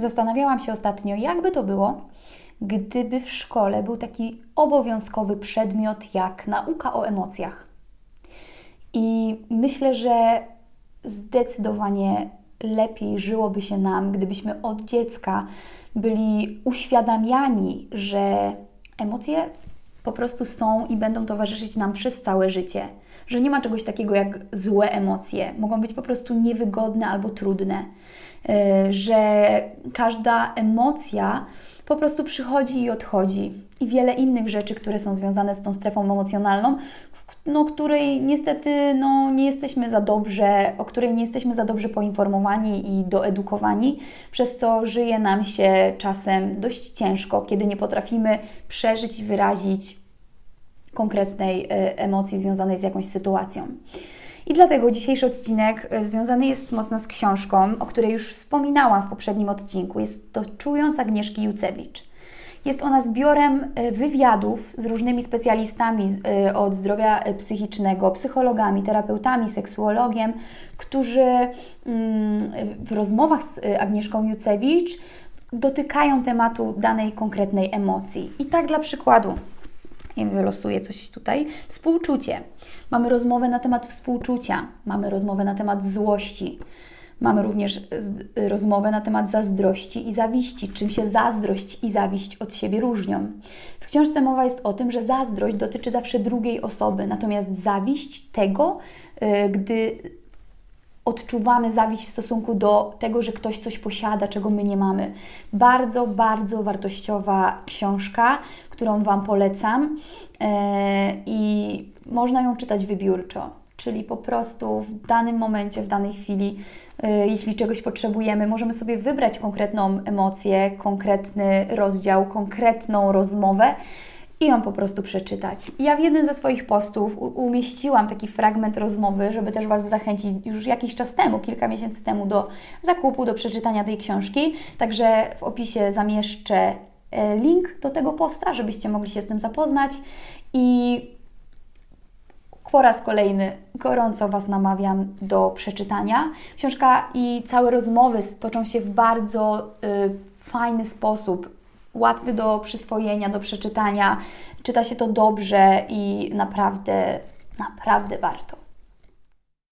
Zastanawiałam się ostatnio, jakby to było, gdyby w szkole był taki obowiązkowy przedmiot jak nauka o emocjach. I myślę, że zdecydowanie lepiej żyłoby się nam, gdybyśmy od dziecka byli uświadamiani, że emocje po prostu są i będą towarzyszyć nam przez całe życie. Że nie ma czegoś takiego jak złe emocje. Mogą być po prostu niewygodne albo trudne. E, że każda emocja po prostu przychodzi i odchodzi. I wiele innych rzeczy, które są związane z tą strefą emocjonalną, no, której niestety no, nie jesteśmy za dobrze, o której nie jesteśmy za dobrze poinformowani i doedukowani, przez co żyje nam się czasem dość ciężko, kiedy nie potrafimy przeżyć i wyrazić konkretnej e, emocji związanej z jakąś sytuacją. I dlatego dzisiejszy odcinek e, związany jest mocno z książką, o której już wspominałam w poprzednim odcinku. Jest to Czując Agnieszki Jucewicz. Jest ona zbiorem e, wywiadów z różnymi specjalistami e, od zdrowia psychicznego, psychologami, terapeutami, seksuologiem, którzy mm, w rozmowach z Agnieszką Jucewicz dotykają tematu danej konkretnej emocji. I tak dla przykładu, ja wylosuję coś tutaj. Współczucie. Mamy rozmowę na temat współczucia, mamy rozmowę na temat złości, mamy również rozmowę na temat zazdrości i zawiści, czym się zazdrość i zawiść od siebie różnią. W książce mowa jest o tym, że zazdrość dotyczy zawsze drugiej osoby, natomiast zawiść tego, y, gdy odczuwamy zawiść w stosunku do tego, że ktoś coś posiada, czego my nie mamy. Bardzo, bardzo wartościowa książka, którą Wam polecam e, i można ją czytać wybiórczo, czyli po prostu w danym momencie, w danej chwili, e, jeśli czegoś potrzebujemy, możemy sobie wybrać konkretną emocję, konkretny rozdział, konkretną rozmowę i ją po prostu przeczytać. Ja w jednym ze swoich postów umieściłam taki fragment rozmowy, żeby też Was zachęcić już jakiś czas temu, kilka miesięcy temu do zakupu, do przeczytania tej książki. Także w opisie zamieszczę e, link do tego posta, żebyście mogli się z tym zapoznać i po raz kolejny gorąco Was namawiam do przeczytania. Książka i całe rozmowy toczą się w bardzo y, fajny sposób łatwy do przyswojenia, do przeczytania. Czyta się to dobrze i naprawdę, naprawdę warto.